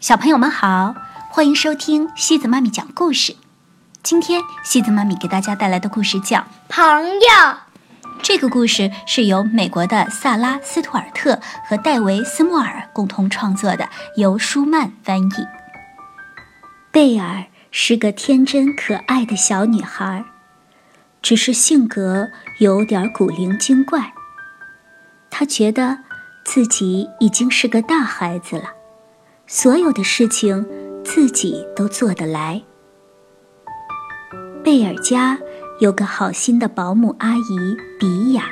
小朋友们好，欢迎收听西子妈咪讲故事。今天西子妈咪给大家带来的故事叫《朋友》。这个故事是由美国的萨拉·斯图尔特和戴维·斯莫尔共同创作的，由舒曼翻译。贝尔是个天真可爱的小女孩，只是性格有点古灵精怪。她觉得自己已经是个大孩子了，所有的事情自己都做得来。贝尔家。有个好心的保姆阿姨比雅，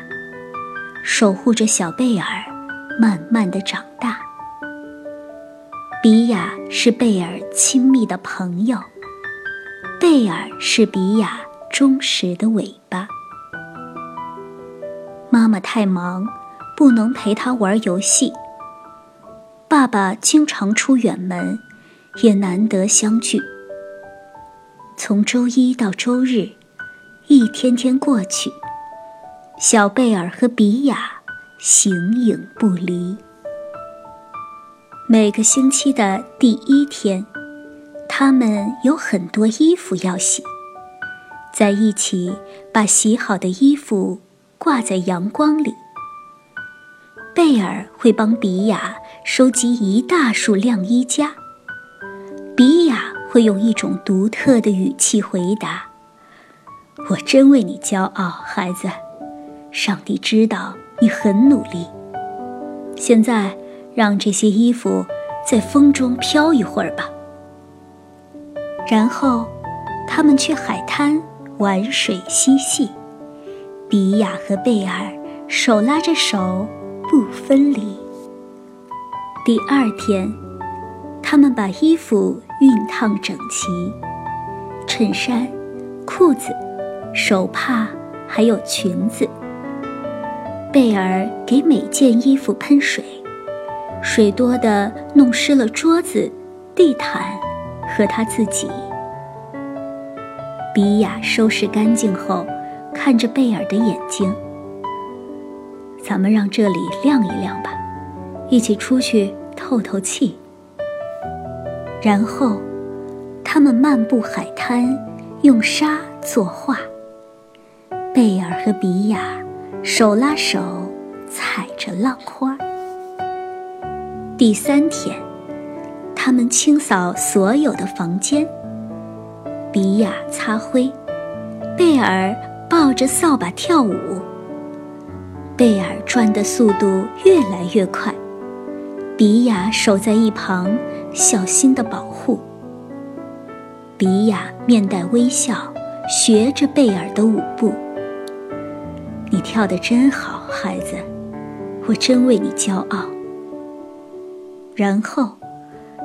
守护着小贝尔，慢慢的长大。比雅是贝尔亲密的朋友，贝尔是比雅忠实的尾巴。妈妈太忙，不能陪他玩游戏。爸爸经常出远门，也难得相聚。从周一到周日。一天天过去，小贝尔和比亚形影不离。每个星期的第一天，他们有很多衣服要洗，在一起把洗好的衣服挂在阳光里。贝尔会帮比亚收集一大束晾衣夹，比亚会用一种独特的语气回答。我真为你骄傲，孩子。上帝知道你很努力。现在，让这些衣服在风中飘一会儿吧。然后，他们去海滩玩水嬉戏。比亚和贝尔手拉着手，不分离。第二天，他们把衣服熨烫整齐，衬衫、裤子。手帕还有裙子，贝尔给每件衣服喷水，水多的弄湿了桌子、地毯和他自己。比雅收拾干净后，看着贝尔的眼睛：“咱们让这里亮一亮吧，一起出去透透气。”然后，他们漫步海滩，用沙作画。贝尔和比亚手拉手踩着浪花。第三天，他们清扫所有的房间。比亚擦灰，贝尔抱着扫把跳舞。贝尔转的速度越来越快，比雅守在一旁小心的保护。比雅面带微笑，学着贝尔的舞步。你跳得真好，孩子，我真为你骄傲。然后，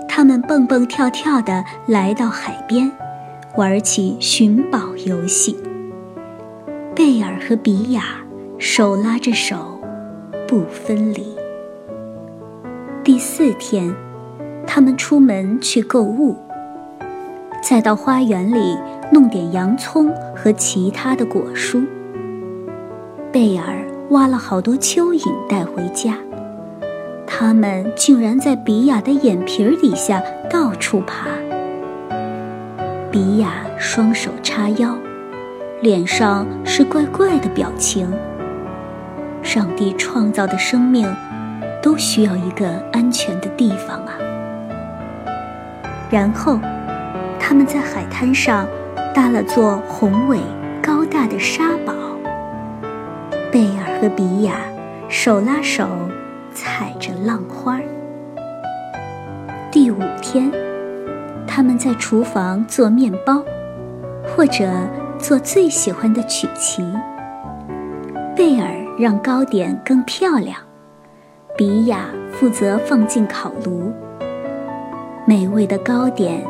他们蹦蹦跳跳地来到海边，玩起寻宝游戏。贝尔和比雅手拉着手，不分离。第四天，他们出门去购物，再到花园里弄点洋葱和其他的果蔬。贝尔挖了好多蚯蚓带回家，他们竟然在比亚的眼皮底下到处爬。比亚双手叉腰，脸上是怪怪的表情。上帝创造的生命，都需要一个安全的地方啊。然后，他们在海滩上搭了座宏伟高大的沙堡。贝尔和比亚手拉手踩着浪花。第五天，他们在厨房做面包，或者做最喜欢的曲奇。贝尔让糕点更漂亮，比雅负责放进烤炉。美味的糕点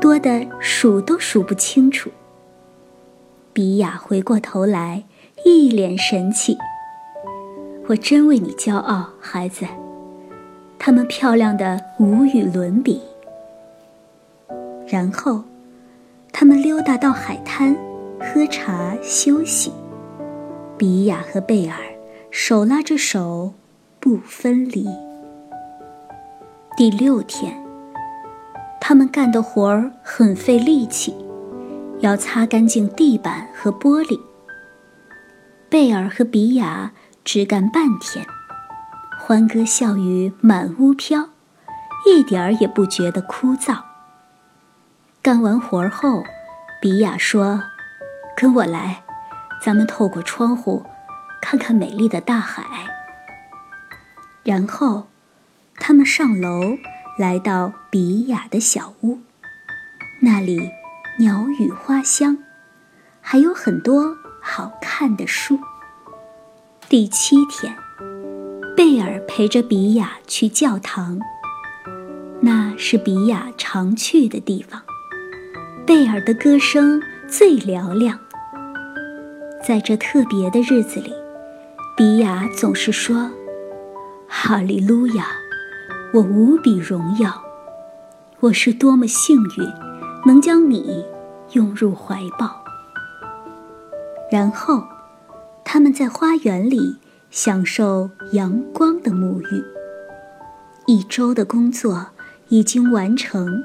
多得数都数不清楚。比雅回过头来。一脸神气，我真为你骄傲，孩子。他们漂亮的无与伦比。然后，他们溜达到海滩，喝茶休息。比雅和贝尔手拉着手，不分离。第六天，他们干的活儿很费力气，要擦干净地板和玻璃。贝尔和比雅只干半天，欢歌笑语满屋飘，一点儿也不觉得枯燥。干完活儿后，比雅说：“跟我来，咱们透过窗户看看美丽的大海。”然后，他们上楼，来到比雅的小屋，那里鸟语花香，还有很多。好看的书。第七天，贝尔陪着比雅去教堂，那是比雅常去的地方。贝尔的歌声最嘹亮。在这特别的日子里，比雅总是说：“哈利路亚，我无比荣耀，我是多么幸运，能将你拥入怀抱。”然后，他们在花园里享受阳光的沐浴。一周的工作已经完成，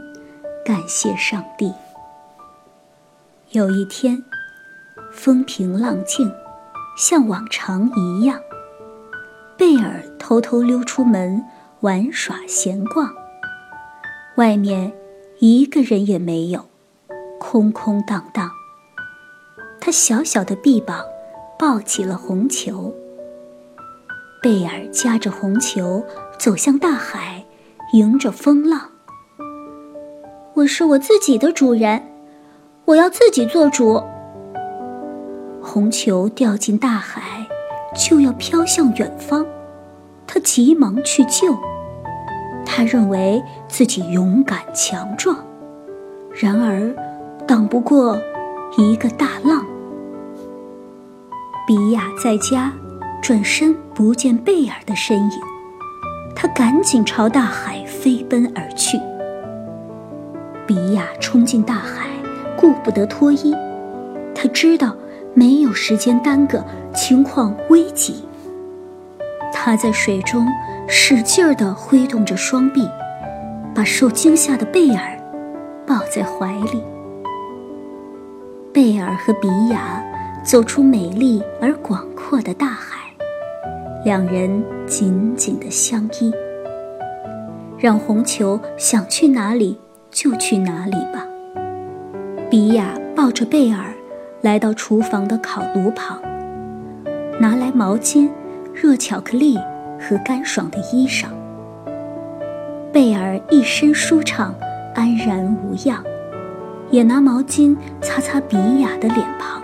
感谢上帝。有一天，风平浪静，像往常一样。贝尔偷偷溜出门玩耍闲逛。外面一个人也没有，空空荡荡。他小小的臂膀抱起了红球。贝尔夹着红球走向大海，迎着风浪。我是我自己的主人，我要自己做主。红球掉进大海，就要飘向远方。他急忙去救。他认为自己勇敢强壮，然而挡不过。一个大浪，比亚在家，转身不见贝尔的身影，他赶紧朝大海飞奔而去。比亚冲进大海，顾不得脱衣，他知道没有时间耽搁，情况危急。他在水中使劲儿地挥动着双臂，把受惊吓的贝尔抱在怀里。贝尔和比雅走出美丽而广阔的大海，两人紧紧地相依。让红球想去哪里就去哪里吧。比雅抱着贝尔来到厨房的烤炉旁，拿来毛巾、热巧克力和干爽的衣裳。贝尔一身舒畅，安然无恙。也拿毛巾擦擦比雅的脸庞，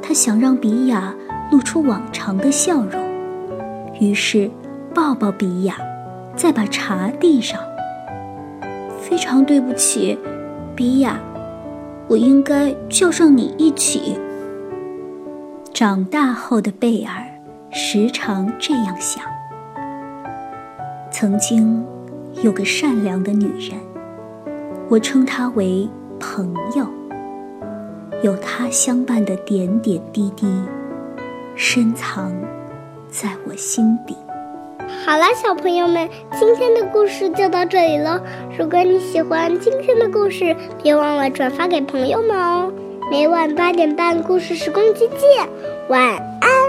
他想让比雅露出往常的笑容，于是抱抱比雅，再把茶递上。非常对不起，比雅，我应该叫上你一起。长大后的贝尔时常这样想：曾经有个善良的女人，我称她为。朋友，有她相伴的点点滴滴，深藏在我心底。好啦，小朋友们，今天的故事就到这里了。如果你喜欢今天的故事，别忘了转发给朋友们哦。每晚八点半，故事时光机见，晚安。